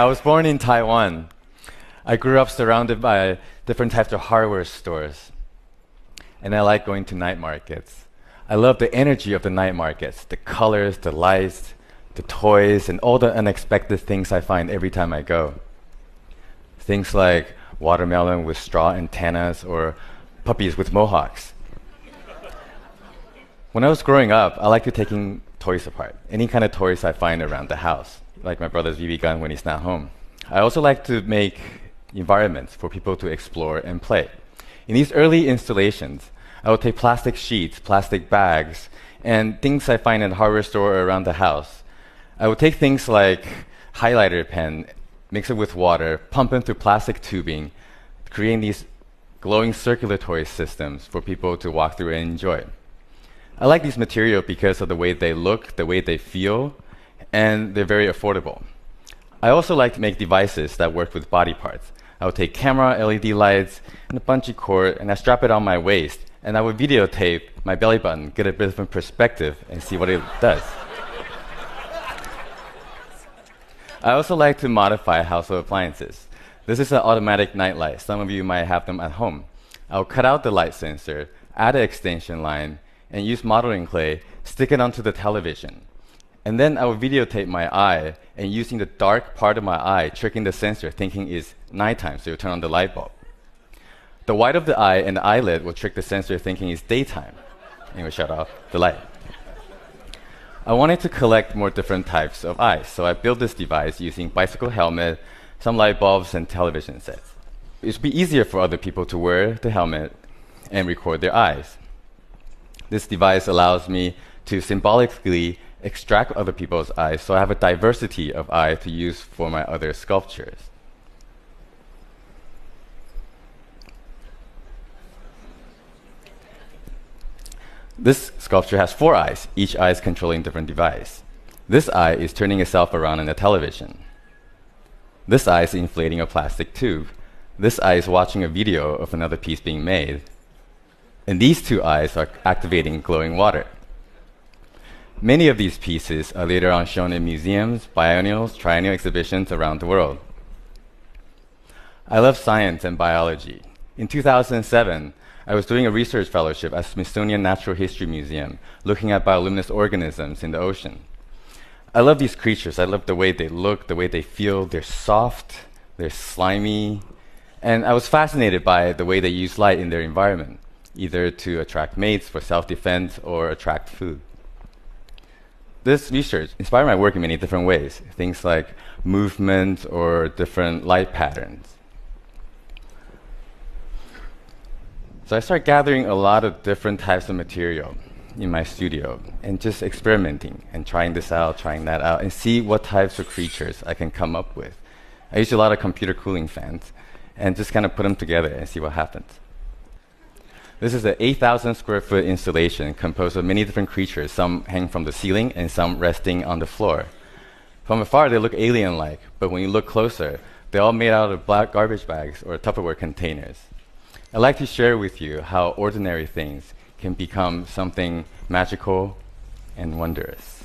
I was born in Taiwan. I grew up surrounded by different types of hardware stores. And I like going to night markets. I love the energy of the night markets, the colors, the lights, the toys, and all the unexpected things I find every time I go. Things like watermelon with straw antennas or puppies with mohawks. when I was growing up, I liked to taking toys apart, any kind of toys I find around the house, like my brother's BB gun when he's not home. I also like to make environments for people to explore and play. In these early installations, I would take plastic sheets, plastic bags, and things I find in the hardware store or around the house. I would take things like highlighter pen, mix it with water, pump it through plastic tubing, creating these glowing circulatory systems for people to walk through and enjoy. I like these materials because of the way they look, the way they feel, and they're very affordable. I also like to make devices that work with body parts. I would take camera, LED lights, and a bungee cord, and I strap it on my waist, and I would videotape my belly button, get a different perspective, and see what it does. I also like to modify household appliances. This is an automatic night light. Some of you might have them at home. I'll cut out the light sensor, add an extension line, and use modeling clay, stick it onto the television. And then I will videotape my eye and using the dark part of my eye, tricking the sensor, thinking it's nighttime, so you turn on the light bulb. The white of the eye and the eyelid will trick the sensor, thinking it's daytime, and it will shut off the light. I wanted to collect more different types of eyes, so I built this device using bicycle helmet, some light bulbs, and television sets. It would be easier for other people to wear the helmet and record their eyes. This device allows me to symbolically extract other people's eyes, so I have a diversity of eyes to use for my other sculptures. This sculpture has four eyes, each eye is controlling a different device. This eye is turning itself around in the television. This eye is inflating a plastic tube. This eye is watching a video of another piece being made. And these two eyes are activating glowing water. Many of these pieces are later on shown in museums, biennials, triennial exhibitions around the world. I love science and biology. In 2007, I was doing a research fellowship at Smithsonian Natural History Museum, looking at bioluminescent organisms in the ocean. I love these creatures. I love the way they look, the way they feel. They're soft, they're slimy, and I was fascinated by the way they use light in their environment, either to attract mates for self-defense or attract food. This research inspired my work in many different ways, things like movement or different light patterns. So I started gathering a lot of different types of material in my studio and just experimenting and trying this out, trying that out, and see what types of creatures I can come up with. I use a lot of computer cooling fans and just kind of put them together and see what happens. This is an 8,000 square foot installation composed of many different creatures, some hang from the ceiling and some resting on the floor. From afar, they look alien like, but when you look closer, they're all made out of black garbage bags or Tupperware containers. I'd like to share with you how ordinary things can become something magical and wondrous.